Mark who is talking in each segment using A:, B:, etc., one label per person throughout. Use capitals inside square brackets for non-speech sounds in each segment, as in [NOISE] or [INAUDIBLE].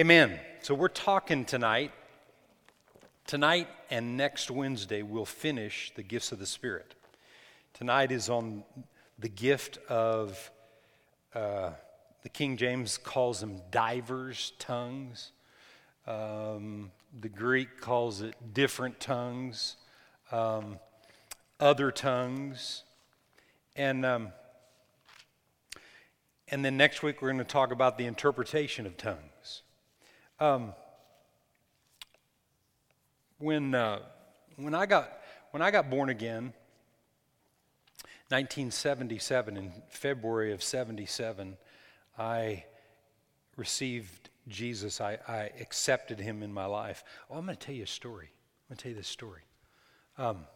A: Amen. So we're talking tonight. Tonight and next Wednesday, we'll finish the gifts of the Spirit. Tonight is on the gift of, uh, the King James calls them divers tongues. Um, the Greek calls it different tongues, um, other tongues. And, um, and then next week, we're going to talk about the interpretation of tongues. Um, when, uh, when, I got, when I got born again, 1977, in February of 77, I received Jesus. I, I accepted him in my life. Oh, I'm going to tell you a story. I'm going to tell you this story. Um,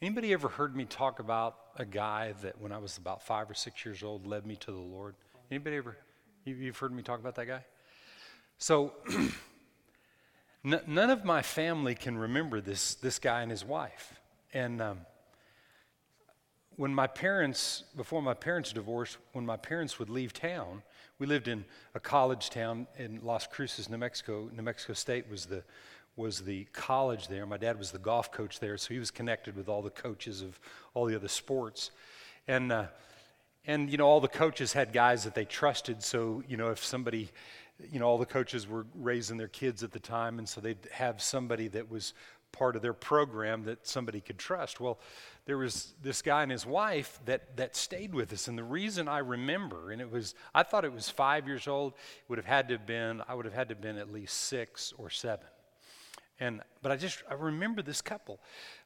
A: anybody ever heard me talk about a guy that when I was about five or six years old led me to the Lord? Anybody ever? You've heard me talk about that guy? So, [CLEARS THROAT] n- none of my family can remember this, this guy and his wife. And um, when my parents, before my parents divorced, when my parents would leave town, we lived in a college town in Las Cruces, New Mexico. New Mexico State was the was the college there. My dad was the golf coach there, so he was connected with all the coaches of all the other sports. And uh, and you know all the coaches had guys that they trusted. So you know if somebody you know, all the coaches were raising their kids at the time, and so they'd have somebody that was part of their program that somebody could trust. Well, there was this guy and his wife that, that stayed with us. And the reason I remember, and it was, I thought it was five years old, would have had to have been, I would have had to have been at least six or seven. And, but I just, I remember this couple.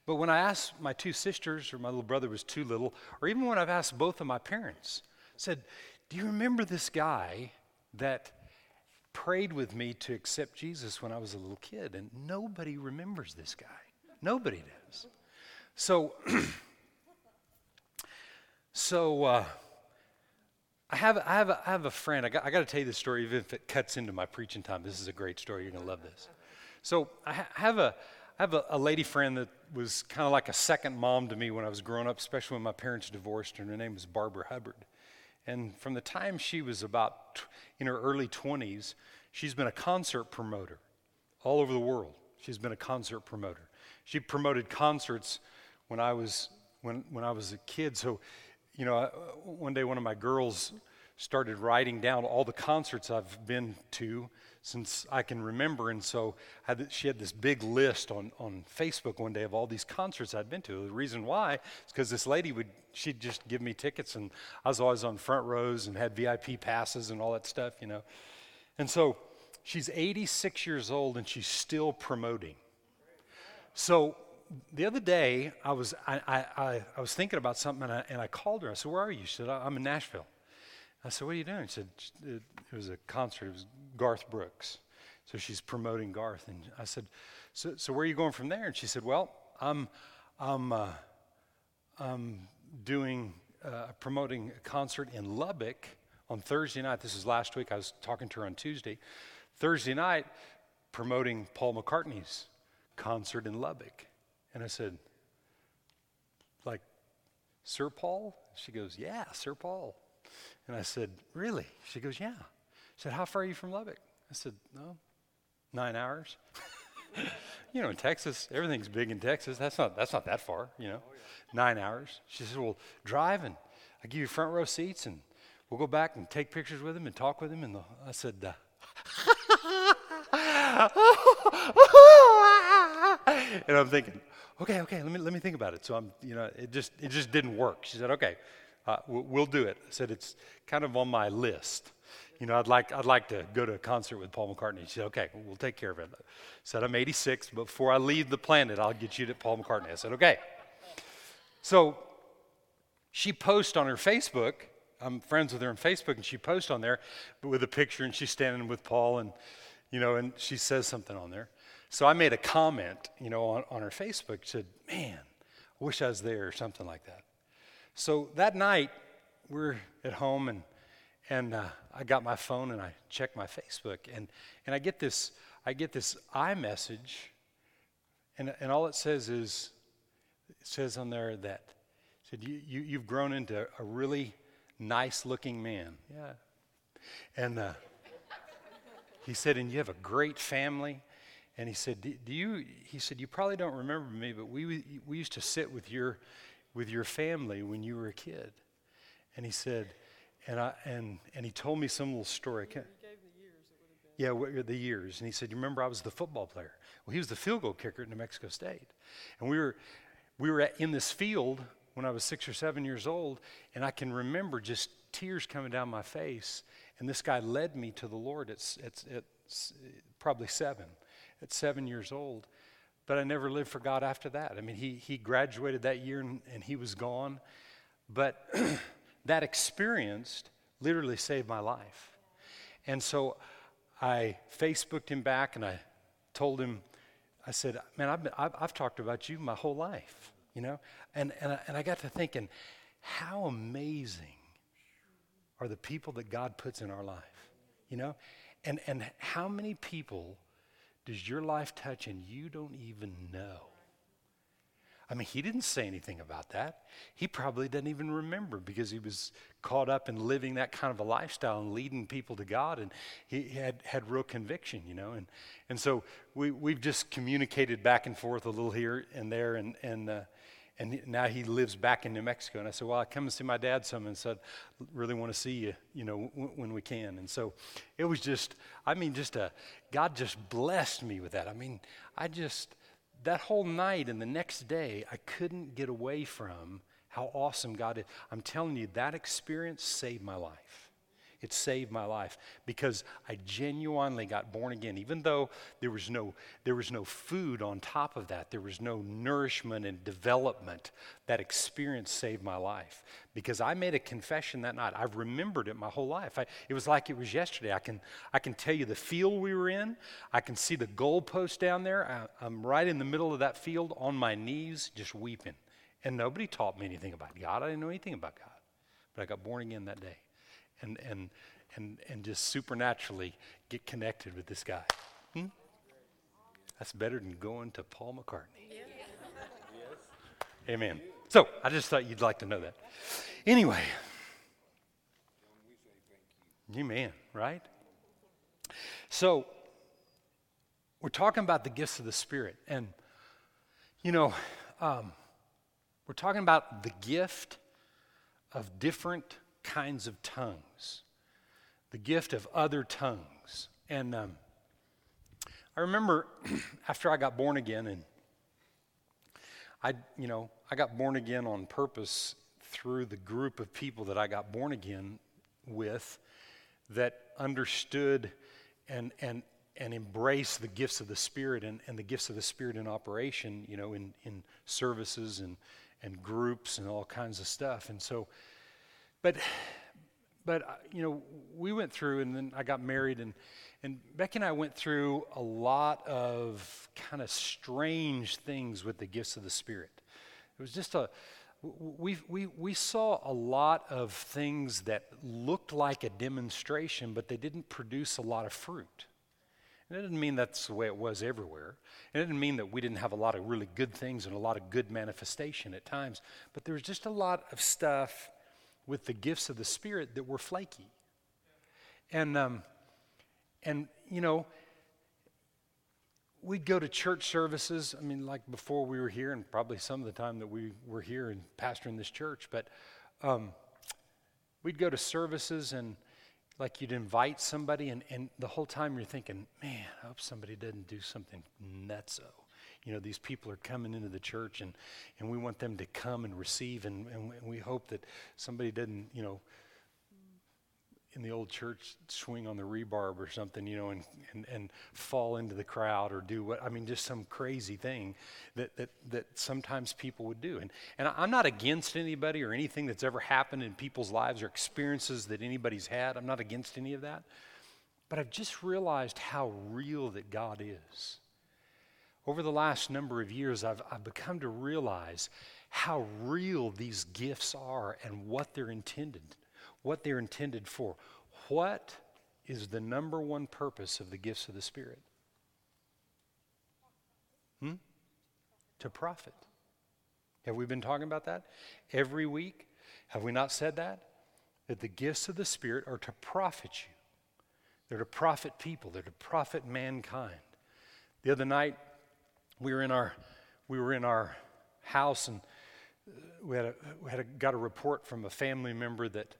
A: But when I asked my two sisters, or my little brother was too little, or even when I've asked both of my parents, said, Do you remember this guy that prayed with me to accept Jesus when I was a little kid, and nobody remembers this guy. Nobody does. So, [CLEARS THROAT] so uh, I have I have a, I have a friend. I got, I got to tell you this story, even if it cuts into my preaching time. This is a great story. You're gonna love this. So I ha- have a I have a, a lady friend that was kind of like a second mom to me when I was growing up, especially when my parents divorced, and her name was Barbara Hubbard. And from the time she was about in her early 20s, she's been a concert promoter all over the world. She's been a concert promoter. She promoted concerts when I was when when I was a kid. So, you know, one day one of my girls started writing down all the concerts I've been to since I can remember. And so had, she had this big list on, on Facebook one day of all these concerts I'd been to. The reason why is because this lady would, she'd just give me tickets, and I was always on front rows and had VIP passes and all that stuff, you know. And so she's 86 years old and she's still promoting. So the other day, I was, I, I, I, was thinking about something and I, and I called her. I said, Where are you? She said, I'm in Nashville. I said, What are you doing? She said, It was a concert. It was Garth Brooks. So she's promoting Garth. And I said, So, so where are you going from there? And she said, Well, I'm, I'm, uh, I'm doing, uh, promoting a concert in Lubbock on Thursday night. This is last week. I was talking to her on Tuesday. Thursday night, promoting Paul McCartney's concert in Lubbock. And I said, Like, Sir Paul? She goes, Yeah, Sir Paul. And I said, Really? She goes, Yeah. She said, How far are you from Lubbock? I said, No, nine hours. [LAUGHS] you know, in Texas, everything's big in Texas. That's not, that's not that far, you know, oh, yeah. nine hours. She said, Well, drive and I'll give you front row seats and we'll go back and take pictures with him and talk with him. And the, I said, uh, [LAUGHS] and I'm thinking, okay, okay, let me let me think about it. So I'm, you know, it just it just didn't work. She said, okay, uh, we'll do it. I said, it's kind of on my list. You know, I'd like, I'd like to go to a concert with Paul McCartney. She said, okay, we'll take care of it. I said, I'm 86, before I leave the planet, I'll get you to Paul McCartney. I said, okay. So she posts on her Facebook. I'm friends with her on Facebook, and she posts on there with a picture, and she's standing with Paul, and, you know, and she says something on there. So I made a comment, you know, on, on her Facebook, said, man, I wish I was there, or something like that. So that night, we're at home and and uh, I got my phone and I checked my Facebook and and I get this I get this iMessage, and and all it says is it says on there that said you, you you've grown into a really nice looking man. Yeah, and. Uh, he said, and you have a great family. And he said, do, do you, he said, you probably don't remember me, but we, we used to sit with your, with your family when you were a kid. And he said, and, I, and, and he told me some little story. Yeah, the years. And he said, You remember I was the football player? Well, he was the field goal kicker at New Mexico State. And we were, we were at, in this field when I was six or seven years old, and I can remember just tears coming down my face. And this guy led me to the Lord at, at, at probably seven, at seven years old. But I never lived for God after that. I mean, he, he graduated that year and, and he was gone. But [CLEARS THROAT] that experience literally saved my life. And so I Facebooked him back and I told him, I said, man, I've, been, I've, I've talked about you my whole life, you know? And, and, I, and I got to thinking, how amazing are the people that God puts in our life, you know? And, and how many people does your life touch and you don't even know? I mean, he didn't say anything about that. He probably doesn't even remember because he was caught up in living that kind of a lifestyle and leading people to God, and he had, had real conviction, you know. And, and so we, we've just communicated back and forth a little here and there, and, and, uh, and now he lives back in New Mexico. And I said, Well, I come and see my dad some and said, Really want to see you, you know, w- when we can. And so it was just, I mean, just a, God just blessed me with that. I mean, I just, that whole night and the next day, I couldn't get away from how awesome God is. I'm telling you, that experience saved my life. It saved my life because I genuinely got born again. Even though there was no, there was no food on top of that, there was no nourishment and development, that experience saved my life. Because I made a confession that night. I've remembered it my whole life. I, it was like it was yesterday. I can, I can tell you the field we were in. I can see the goalpost down there. I, I'm right in the middle of that field on my knees, just weeping. And nobody taught me anything about God. I didn't know anything about God. But I got born again that day and, and, and, and just supernaturally get connected with this guy. Hmm? That's better than going to Paul McCartney. Yes. Amen. So I just thought you'd like to know that. Anyway, amen, right? So we're talking about the gifts of the Spirit. And, you know, um, we're talking about the gift of different kinds of tongues, the gift of other tongues. And um, I remember [CLEARS THROAT] after I got born again, and I, you know, I got born again on purpose through the group of people that I got born again with that understood and, and, and embraced the gifts of the Spirit and, and the gifts of the Spirit in operation, you know, in, in services and, and groups and all kinds of stuff. And so but, but uh, you know, we went through, and then I got married, and and Becky and I went through a lot of kind of strange things with the gifts of the Spirit. It was just a we, we, we saw a lot of things that looked like a demonstration, but they didn't produce a lot of fruit. And it didn't mean that's the way it was everywhere. And it didn't mean that we didn't have a lot of really good things and a lot of good manifestation at times. But there was just a lot of stuff with the gifts of the Spirit that were flaky. And, um, and you know, we'd go to church services. I mean, like before we were here, and probably some of the time that we were here and pastoring this church, but um, we'd go to services and like you'd invite somebody, and, and the whole time you're thinking, man, I hope somebody doesn't do something nutso you know, these people are coming into the church and, and we want them to come and receive. And, and we hope that somebody doesn't, you know, in the old church swing on the rebarb or something, you know, and, and, and fall into the crowd or do what, I mean, just some crazy thing that, that, that sometimes people would do. And, and I'm not against anybody or anything that's ever happened in people's lives or experiences that anybody's had. I'm not against any of that. But I've just realized how real that God is over the last number of years, I've, I've become to realize how real these gifts are and what they're intended, what they're intended for. What is the number one purpose of the gifts of the Spirit? Hmm? To profit. Have we been talking about that every week? Have we not said that? That the gifts of the Spirit are to profit you. They're to profit people, they're to profit mankind. The other night, we were in our, we were in our house and uh, we, had a, we had a, got a report from a family member that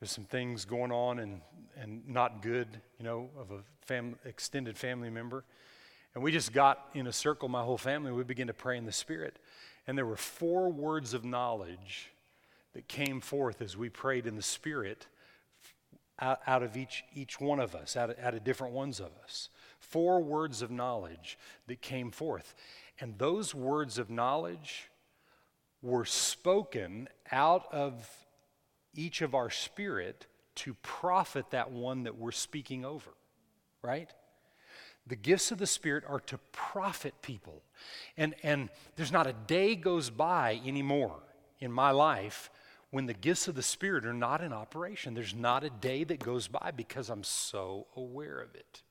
A: there's some things going on and, and not good, you know, of a fam- extended family member. And we just got in a circle, my whole family, we began to pray in the Spirit. And there were four words of knowledge that came forth as we prayed in the Spirit out, out of each, each one of us, out of, out of different ones of us. Four words of knowledge that came forth. And those words of knowledge were spoken out of each of our spirit to profit that one that we're speaking over, right? The gifts of the Spirit are to profit people. And, and there's not a day goes by anymore in my life when the gifts of the Spirit are not in operation. There's not a day that goes by because I'm so aware of it.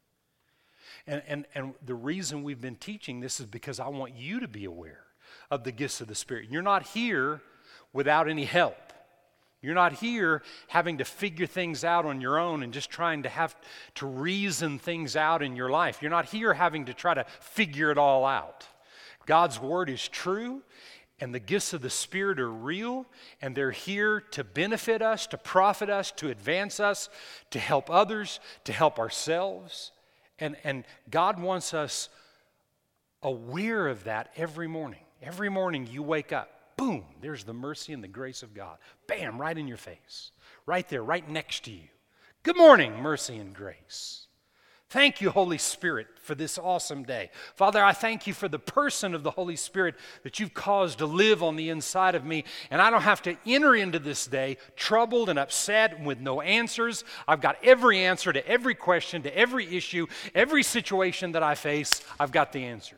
A: And, and, and the reason we've been teaching this is because I want you to be aware of the gifts of the Spirit. You're not here without any help. You're not here having to figure things out on your own and just trying to have to reason things out in your life. You're not here having to try to figure it all out. God's word is true, and the gifts of the Spirit are real, and they're here to benefit us, to profit us, to advance us, to help others, to help ourselves. And, and God wants us aware of that every morning. Every morning you wake up boom, there's the mercy and the grace of God. Bam, right in your face, right there, right next to you. Good morning, mercy and grace. Thank you, Holy Spirit, for this awesome day. Father, I thank you for the person of the Holy Spirit that you've caused to live on the inside of me. And I don't have to enter into this day troubled and upset with no answers. I've got every answer to every question, to every issue, every situation that I face. I've got the answers.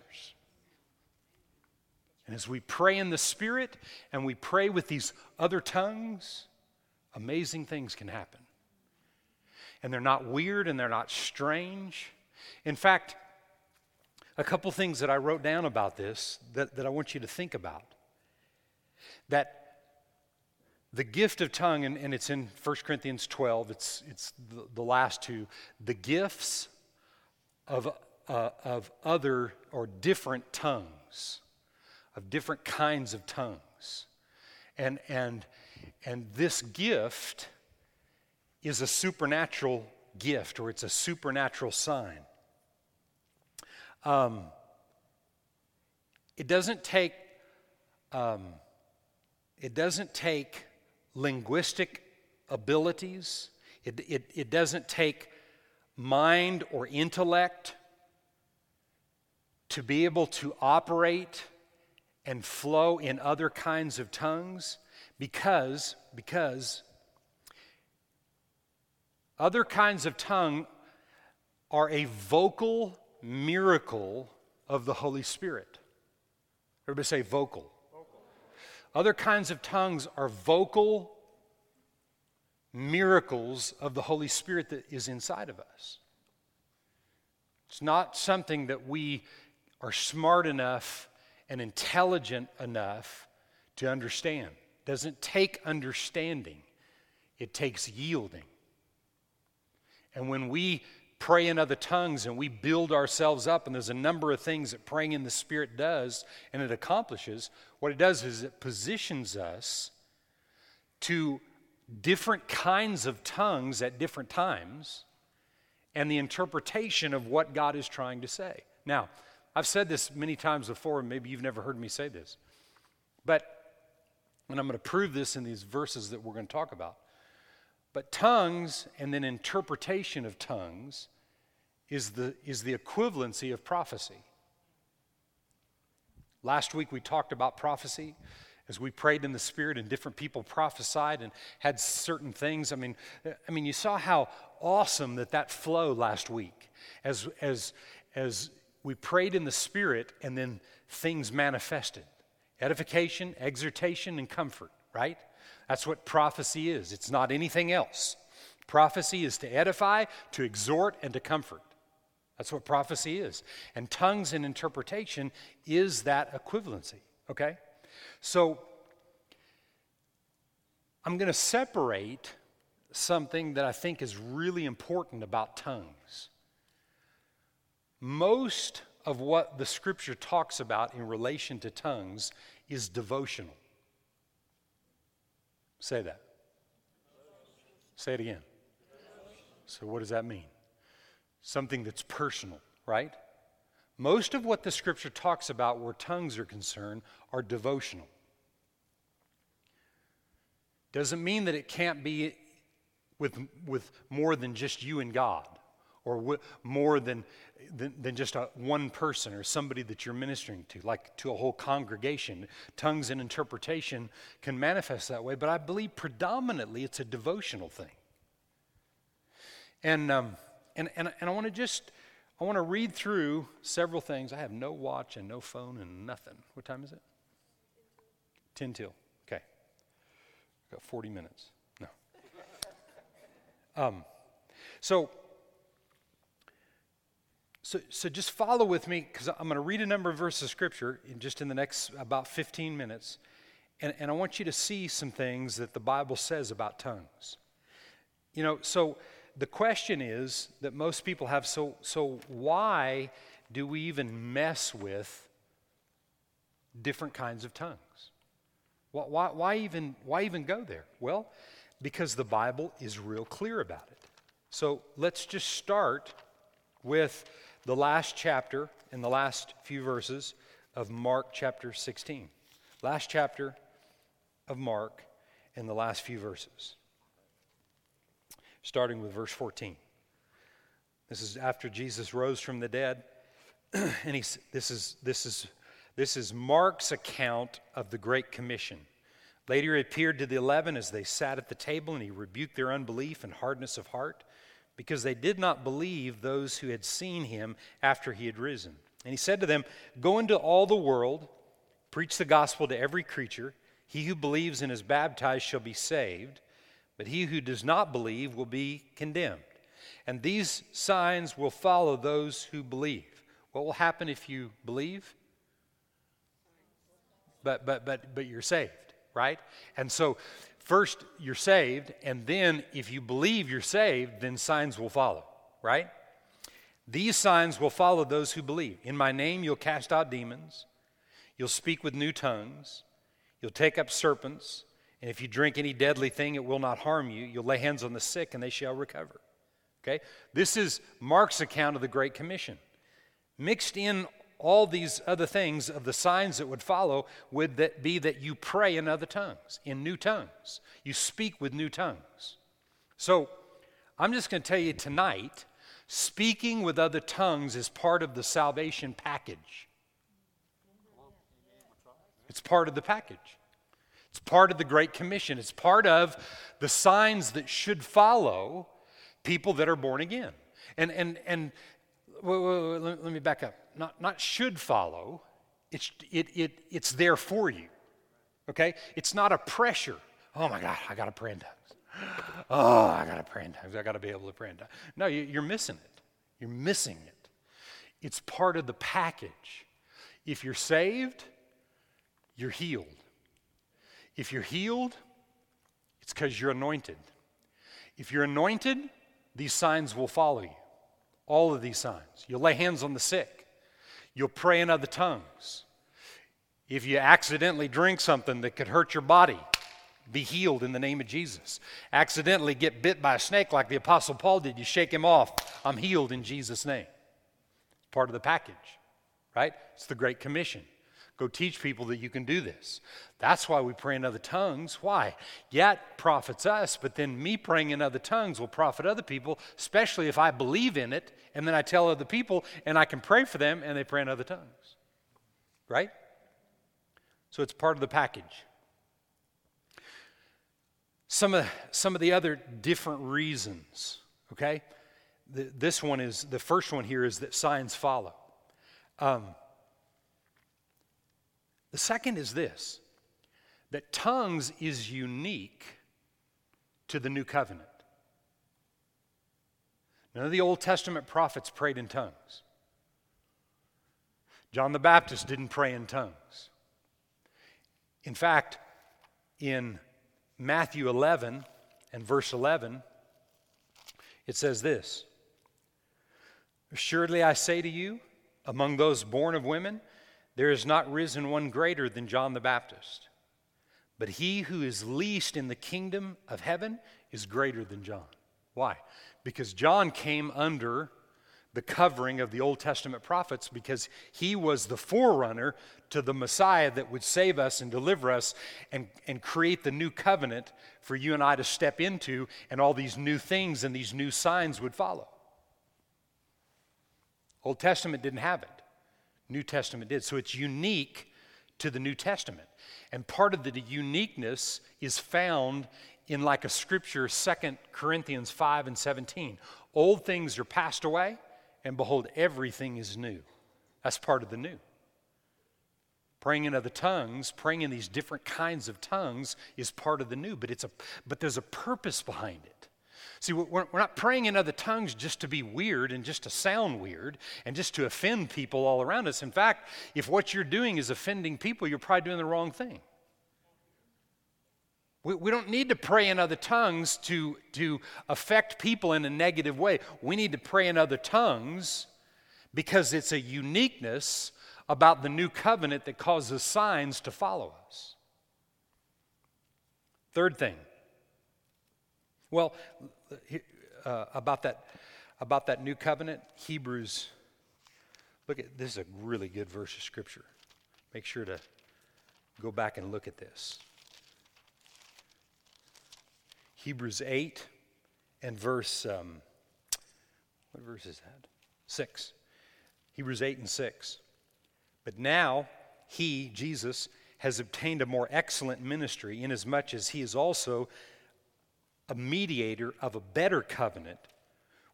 A: And as we pray in the Spirit and we pray with these other tongues, amazing things can happen. And they're not weird and they're not strange. In fact, a couple things that I wrote down about this that, that I want you to think about. That the gift of tongue, and, and it's in 1 Corinthians 12, it's, it's the, the last two, the gifts of, uh, of other or different tongues of different kinds of tongues. And, and, and this gift is a supernatural gift or it's a supernatural sign. Um, it doesn't take um, it doesn't take linguistic abilities. It, it, it doesn't take mind or intellect to be able to operate and flow in other kinds of tongues because because other kinds of tongue are a vocal miracle of the Holy Spirit. Everybody say vocal. vocal. Other kinds of tongues are vocal miracles of the Holy Spirit that is inside of us. It's not something that we are smart enough and intelligent enough to understand. It Doesn't take understanding, it takes yielding. And when we pray in other tongues and we build ourselves up, and there's a number of things that praying in the Spirit does and it accomplishes, what it does is it positions us to different kinds of tongues at different times and the interpretation of what God is trying to say. Now, I've said this many times before, and maybe you've never heard me say this. But, and I'm going to prove this in these verses that we're going to talk about. But tongues and then interpretation of tongues is the, is the equivalency of prophecy. Last week we talked about prophecy as we prayed in the spirit and different people prophesied and had certain things i mean i mean you saw how awesome that that flow last week as as as we prayed in the Spirit, and then things manifested edification, exhortation, and comfort, right? That's what prophecy is. It's not anything else. Prophecy is to edify, to exhort, and to comfort. That's what prophecy is. And tongues and interpretation is that equivalency, okay? So I'm going to separate something that I think is really important about tongues. Most of what the scripture talks about in relation to tongues is devotional. Say that. Say it again. So, what does that mean? Something that's personal, right? Most of what the scripture talks about where tongues are concerned are devotional. Doesn't mean that it can't be with, with more than just you and God or w- more than, than, than just a, one person or somebody that you're ministering to, like to a whole congregation. Tongues and interpretation can manifest that way, but I believe predominantly it's a devotional thing. And, um, and, and, and I want to just, I want to read through several things. I have no watch and no phone and nothing. What time is it? 10 till. Okay. Got 40 minutes. No. [LAUGHS] Um, so, so, so just follow with me because I'm going to read a number of verses of scripture in just in the next about 15 minutes. And, and I want you to see some things that the Bible says about tongues. You know, so the question is that most people have so, so why do we even mess with different kinds of tongues? Why, why, even, why even go there? Well, because the Bible is real clear about it. So let's just start with the last chapter and the last few verses of Mark chapter 16. Last chapter of Mark and the last few verses starting with verse 14. This is after Jesus rose from the dead. [CLEARS THROAT] and he's, this, is, this, is, this is Mark's account of the Great Commission. Later, he appeared to the eleven as they sat at the table, and he rebuked their unbelief and hardness of heart because they did not believe those who had seen him after he had risen. And he said to them, Go into all the world, preach the gospel to every creature. He who believes and is baptized shall be saved but he who does not believe will be condemned. And these signs will follow those who believe. What will happen if you believe? But but but but you're saved, right? And so first you're saved, and then if you believe you're saved, then signs will follow, right? These signs will follow those who believe. In my name you'll cast out demons, you'll speak with new tongues, you'll take up serpents. And if you drink any deadly thing, it will not harm you. You'll lay hands on the sick, and they shall recover. Okay? This is Mark's account of the Great Commission. Mixed in all these other things of the signs that would follow would that be that you pray in other tongues, in new tongues. You speak with new tongues. So I'm just going to tell you tonight speaking with other tongues is part of the salvation package. It's part of the package. It's part of the Great Commission. It's part of the signs that should follow people that are born again. And, and, and wait, wait, wait, let, let me back up. Not, not should follow, it's, it, it, it's there for you. Okay? It's not a pressure. Oh my God, I got to pray in tongues. Oh, I got to pray in tongues. I got to be able to pray in tongues. No, you, you're missing it. You're missing it. It's part of the package. If you're saved, you're healed. If you're healed, it's because you're anointed. If you're anointed, these signs will follow you. All of these signs. You'll lay hands on the sick. You'll pray in other tongues. If you accidentally drink something that could hurt your body, be healed in the name of Jesus. Accidentally get bit by a snake like the Apostle Paul did, you shake him off. I'm healed in Jesus' name. It's part of the package, right? It's the Great Commission. Go teach people that you can do this. That's why we pray in other tongues. Why? Yeah, it profits us, but then me praying in other tongues will profit other people, especially if I believe in it and then I tell other people and I can pray for them and they pray in other tongues. Right? So it's part of the package. Some of, some of the other different reasons, okay? The, this one is, the first one here is that signs follow. Um, the second is this that tongues is unique to the new covenant. None of the Old Testament prophets prayed in tongues. John the Baptist didn't pray in tongues. In fact, in Matthew 11 and verse 11, it says this Assuredly I say to you, among those born of women, there has not risen one greater than John the Baptist. But he who is least in the kingdom of heaven is greater than John. Why? Because John came under the covering of the Old Testament prophets because he was the forerunner to the Messiah that would save us and deliver us and, and create the new covenant for you and I to step into, and all these new things and these new signs would follow. Old Testament didn't have it. New Testament did. So it's unique to the New Testament. And part of the uniqueness is found in like a scripture, 2 Corinthians 5 and 17. Old things are passed away, and behold, everything is new. That's part of the new. Praying in other tongues, praying in these different kinds of tongues is part of the new, but, it's a, but there's a purpose behind it. See, we're, we're not praying in other tongues just to be weird and just to sound weird and just to offend people all around us. In fact, if what you're doing is offending people, you're probably doing the wrong thing. We, we don't need to pray in other tongues to, to affect people in a negative way. We need to pray in other tongues because it's a uniqueness about the new covenant that causes signs to follow us. Third thing. Well, uh, about that about that new covenant, Hebrews. Look at this is a really good verse of scripture. Make sure to go back and look at this. Hebrews 8 and verse, um, what verse is that? 6. Hebrews 8 and 6. But now he, Jesus, has obtained a more excellent ministry, inasmuch as he is also a mediator of a better covenant,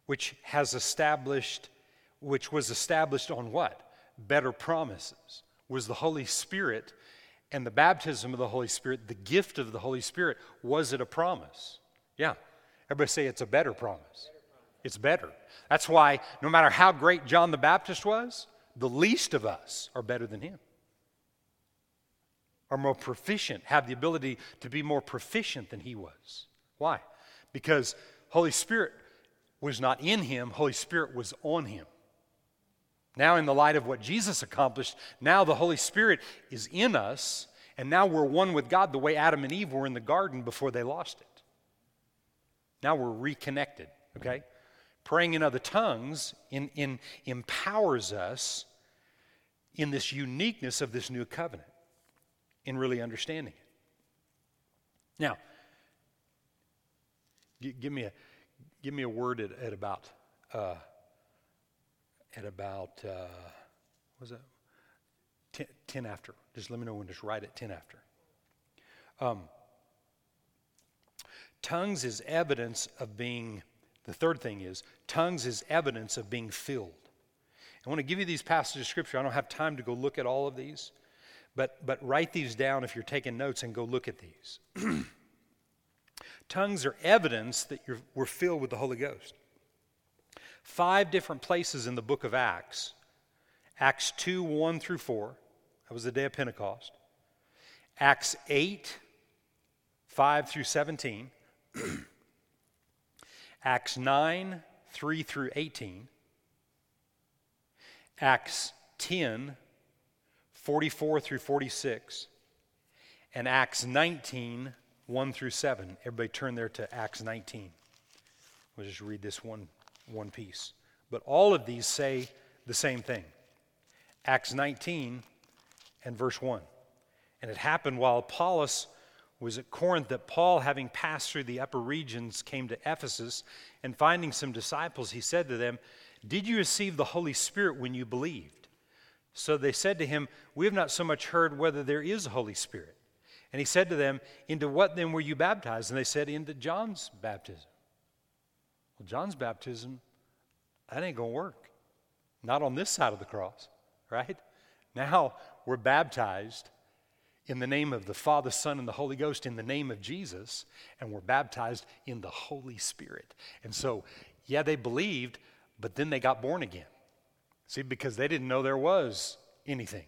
A: which has established, which was established on what? Better promises. Was the Holy Spirit and the baptism of the Holy Spirit, the gift of the Holy Spirit, was it a promise? Yeah. Everybody say it's a better promise. It's better. That's why no matter how great John the Baptist was, the least of us are better than him. Are more proficient, have the ability to be more proficient than he was. Why? Because Holy Spirit was not in him, Holy Spirit was on him. Now, in the light of what Jesus accomplished, now the Holy Spirit is in us, and now we're one with God the way Adam and Eve were in the garden before they lost it. Now we're reconnected, okay? Praying in other tongues in, in, empowers us in this uniqueness of this new covenant, in really understanding it. Now, give me a give me a word at, at about uh, at about uh, was it ten, 10, after. Just let me know when. Just write it ten after. Um, tongues is evidence of being. The third thing is tongues is evidence of being filled. I want to give you these passages of scripture. I don't have time to go look at all of these, but but write these down if you're taking notes and go look at these. [CLEARS THROAT] Tongues are evidence that you're, we're filled with the Holy Ghost. Five different places in the book of Acts Acts 2 1 through 4, that was the day of Pentecost. Acts 8 5 through 17. [CLEARS THROAT] Acts 9 3 through 18. Acts 10 44 through 46. And Acts 19 1 through 7. Everybody turn there to Acts 19. We'll just read this one, one piece. But all of these say the same thing. Acts 19 and verse 1. And it happened while Apollos was at Corinth that Paul, having passed through the upper regions, came to Ephesus, and finding some disciples, he said to them, Did you receive the Holy Spirit when you believed? So they said to him, We have not so much heard whether there is a Holy Spirit. And he said to them, Into what then were you baptized? And they said, Into John's baptism. Well, John's baptism, that ain't going to work. Not on this side of the cross, right? Now we're baptized in the name of the Father, Son, and the Holy Ghost, in the name of Jesus, and we're baptized in the Holy Spirit. And so, yeah, they believed, but then they got born again. See, because they didn't know there was anything.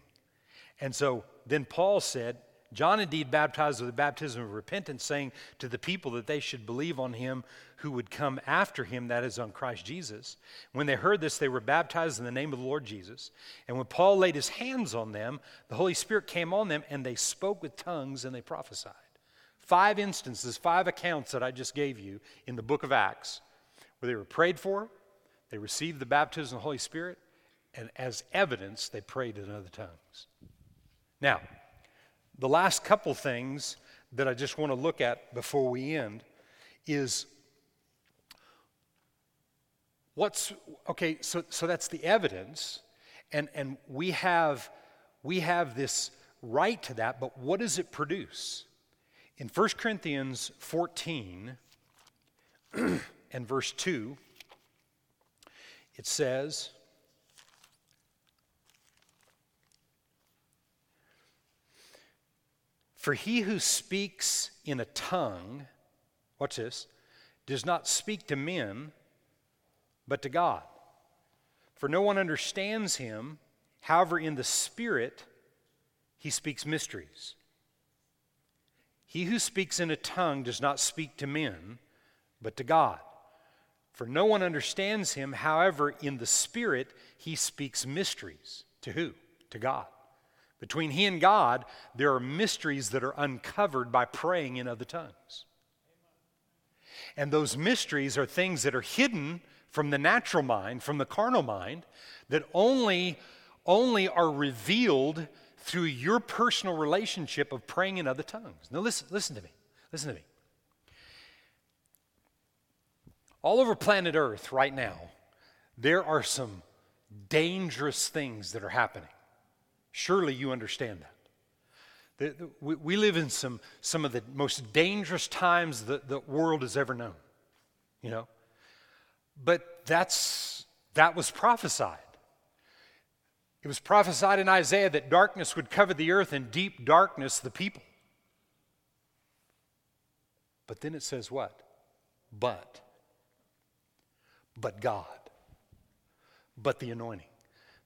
A: And so then Paul said, John indeed baptized with the baptism of repentance, saying to the people that they should believe on him who would come after him, that is, on Christ Jesus. When they heard this, they were baptized in the name of the Lord Jesus. And when Paul laid his hands on them, the Holy Spirit came on them, and they spoke with tongues and they prophesied. Five instances, five accounts that I just gave you in the book of Acts, where they were prayed for, they received the baptism of the Holy Spirit, and as evidence, they prayed in other tongues. Now, the last couple things that I just want to look at before we end is what's okay so so that's the evidence and and we have we have this right to that but what does it produce? In 1 corinthians 14 [CLEARS THROAT] and verse 2 it says For he who speaks in a tongue, watch this, does not speak to men, but to God. For no one understands him, however, in the Spirit he speaks mysteries. He who speaks in a tongue does not speak to men, but to God. For no one understands him, however, in the Spirit he speaks mysteries. To who? To God. Between he and God, there are mysteries that are uncovered by praying in other tongues. And those mysteries are things that are hidden from the natural mind, from the carnal mind, that only, only are revealed through your personal relationship of praying in other tongues. Now, listen, listen to me. Listen to me. All over planet Earth right now, there are some dangerous things that are happening. Surely you understand that. We, live in some, some of the most dangerous times that the world has ever known, you know? But that's, that was prophesied. It was prophesied in Isaiah that darkness would cover the earth and deep darkness the people. But then it says what? But. But God. But the anointing.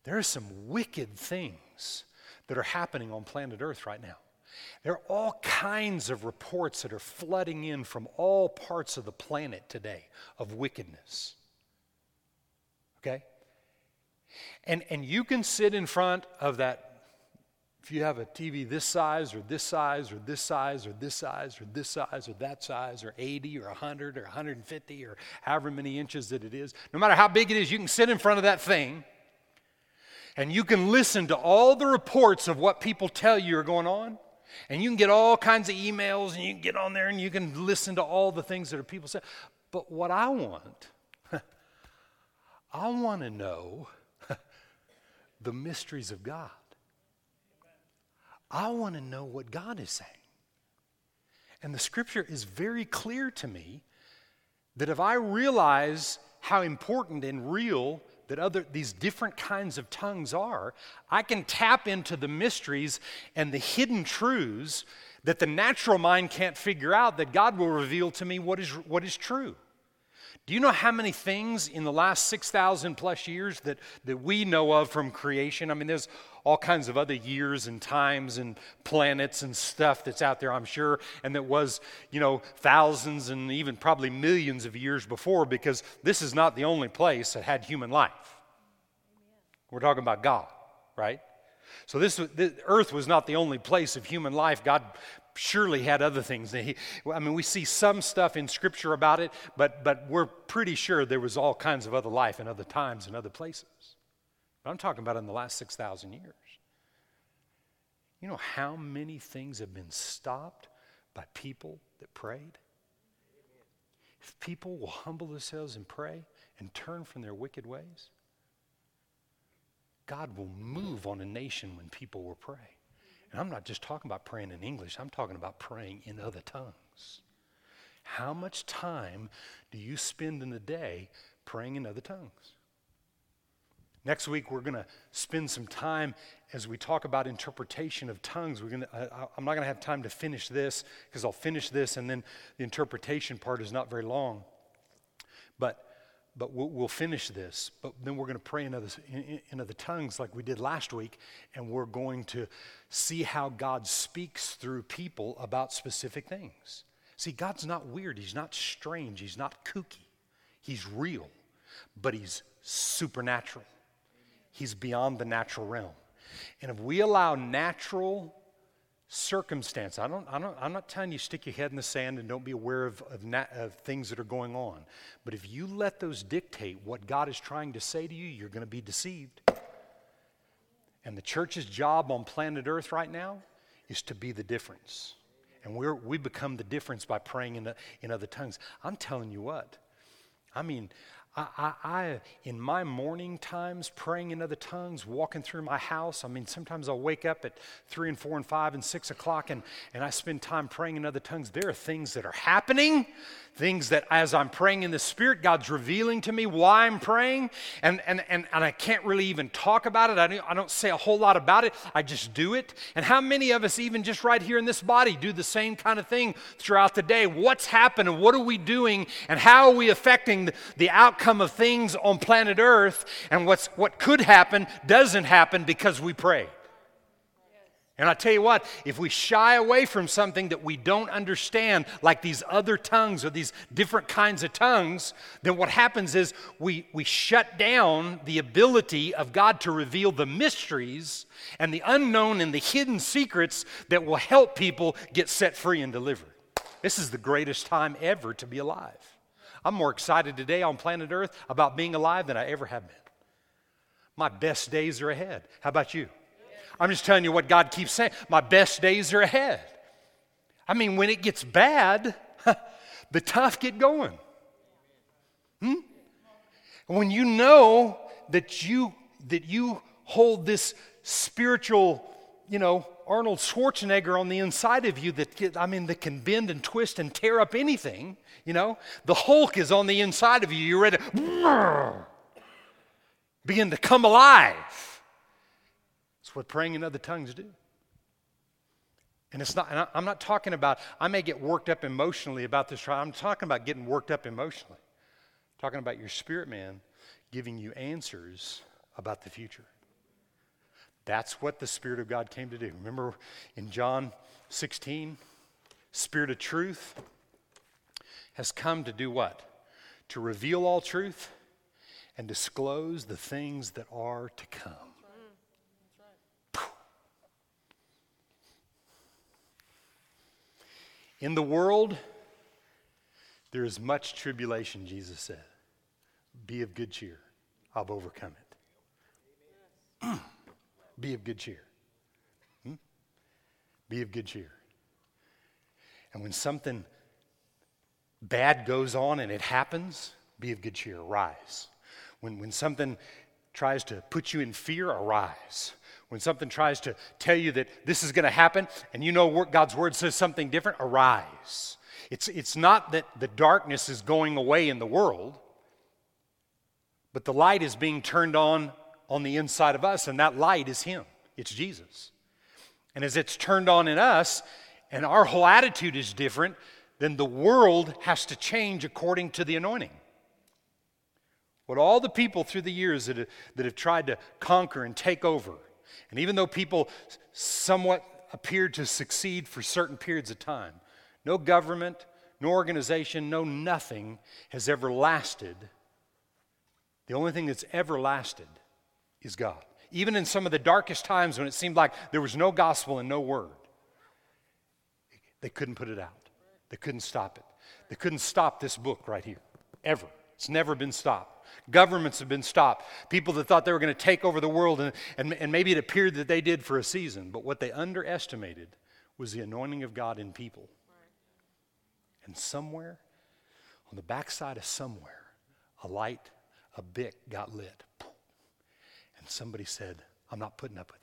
A: There are some wicked things that are happening on planet Earth right now. There are all kinds of reports that are flooding in from all parts of the planet today of wickedness. Okay? And, and you can sit in front of that, if you have a TV this size or this size or this size or this size or this size or that size or 80 or 100 or 150 or however many inches that it is, no matter how big it is, you can sit in front of that thing and you can listen to all the reports of what people tell you are going on. And you can get all kinds of emails and you can get on there and you can listen to all the things that are people say. But what I want, [LAUGHS] I want to know [LAUGHS] the mysteries of God. I want to know what God is saying. And the scripture is very clear to me that if I realize how important and real that other these different kinds of tongues are, I can tap into the mysteries and the hidden truths that the natural mind can't figure out that God will reveal to me what is what is true. Do you know how many things in the last 6,000 plus years that, that we know of from creation? I mean, there's all kinds of other years and times and planets and stuff that's out there, I'm sure, and that was, you know, thousands and even probably millions of years before because this is not the only place that had human life. We're talking about God, right? So this, this, earth was not the only place of human life. God surely had other things. I mean, we see some stuff in Scripture about it, but, but we're pretty sure there was all kinds of other life in other times and other places. But I'm talking about in the last 6,000 years. You know how many things have been stopped by people that prayed? If people will humble themselves and pray and turn from their wicked ways, God will move on a nation when people will pray. And I'm not just talking about praying in English, I'm talking about praying in other tongues. How much time do you spend in the day praying in other tongues? Next week, we're going to spend some time as we talk about interpretation of tongues. We're gonna, I, I'm not going to have time to finish this because I'll finish this and then the interpretation part is not very long. But, but we'll, we'll finish this. But then we're going to pray in other, in, in other tongues like we did last week, and we're going to see how God speaks through people about specific things. See, God's not weird, He's not strange, He's not kooky. He's real, but He's supernatural. He's beyond the natural realm. And if we allow natural circumstance. I don't, I don't, I'm not telling you stick your head in the sand and don't be aware of, of, nat, of, things that are going on. But if you let those dictate what God is trying to say to you, you're going to be deceived. And the church's job on planet Earth right now is to be the difference. And we're, we become the difference by praying in, the, in other tongues. I'm telling you what. I mean, I, I, I, in my morning times, praying in other tongues, walking through my house, I mean, sometimes I'll wake up at three and four and five and six o'clock and, and I spend time praying in other tongues. There are things that are happening things that as I'm praying in the Spirit, God's revealing to me why I'm praying, and, and, and, and I can't really even talk about it. I don't, I don't say a whole lot about it, I just do it. And how many of us, even just right here in this body, do the same kind of thing throughout the day? What's happening? What are we doing? And how are we affecting the, the outcome of things on planet Earth? And what's, what could happen doesn't happen because we pray. And I tell you what, if we shy away from something that we don't understand, like these other tongues or these different kinds of tongues, then what happens is we, we shut down the ability of God to reveal the mysteries and the unknown and the hidden secrets that will help people get set free and delivered. This is the greatest time ever to be alive. I'm more excited today on planet Earth about being alive than I ever have been. My best days are ahead. How about you? I'm just telling you what God keeps saying. My best days are ahead. I mean, when it gets bad, [LAUGHS] the tough get going. Hmm? When you know that you that you hold this spiritual, you know, Arnold Schwarzenegger on the inside of you that get, I mean that can bend and twist and tear up anything, you know? The Hulk is on the inside of you. You're ready to [LAUGHS] begin to come alive what praying in other tongues do. And it's not, and I'm not talking about, I may get worked up emotionally about this trial. I'm talking about getting worked up emotionally. I'm talking about your spirit man giving you answers about the future. That's what the Spirit of God came to do. Remember in John 16, Spirit of truth has come to do what? To reveal all truth and disclose the things that are to come. In the world, there is much tribulation, Jesus said. Be of good cheer. I've overcome it. [CLEARS THROAT] Be of good cheer. Hmm? Be of good cheer. And when something bad goes on and it happens, be of good cheer. Rise. When, when something tries to put you in fear, arise. When something tries to tell you that this is going to happen and you know God's word says something different, arise. It's, it's not that the darkness is going away in the world, but the light is being turned on on the inside of us, and that light is Him. It's Jesus. And as it's turned on in us, and our whole attitude is different, then the world has to change according to the anointing. What all the people through the years that have, that have tried to conquer and take over, and even though people somewhat appeared to succeed for certain periods of time, no government, no organization, no nothing has ever lasted. The only thing that's ever lasted is God. Even in some of the darkest times when it seemed like there was no gospel and no word, they couldn't put it out. They couldn't stop it. They couldn't stop this book right here, ever. It's never been stopped. Governments have been stopped. People that thought they were going to take over the world, and, and, and maybe it appeared that they did for a season, but what they underestimated was the anointing of God in people. And somewhere, on the backside of somewhere, a light, a bick got lit. And somebody said, I'm not putting up with.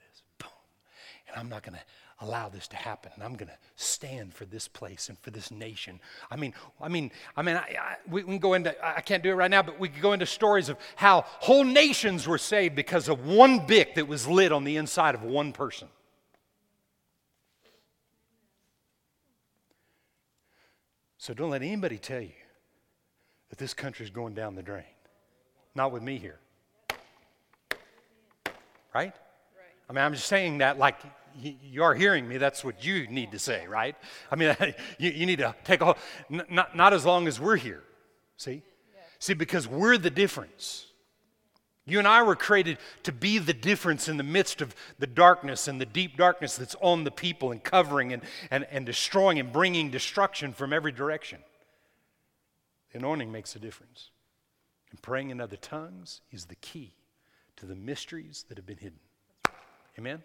A: And I'm not going to allow this to happen. And i'm going to stand for this place and for this nation. I mean i mean i mean I, I, we can go into i can't do it right now but we could go into stories of how whole nations were saved because of one bick that was lit on the inside of one person. So don't let anybody tell you that this country is going down the drain. Not with me here. Right? I mean, I'm just saying that like you are hearing me. That's what you need to say, right? I mean, [LAUGHS] you, you need to take a whole, not, not as long as we're here. See? See, because we're the difference. You and I were created to be the difference in the midst of the darkness and the deep darkness that's on the people and covering and, and, and destroying and bringing destruction from every direction. The anointing makes a difference. And praying in other tongues is the key to the mysteries that have been hidden. Amen?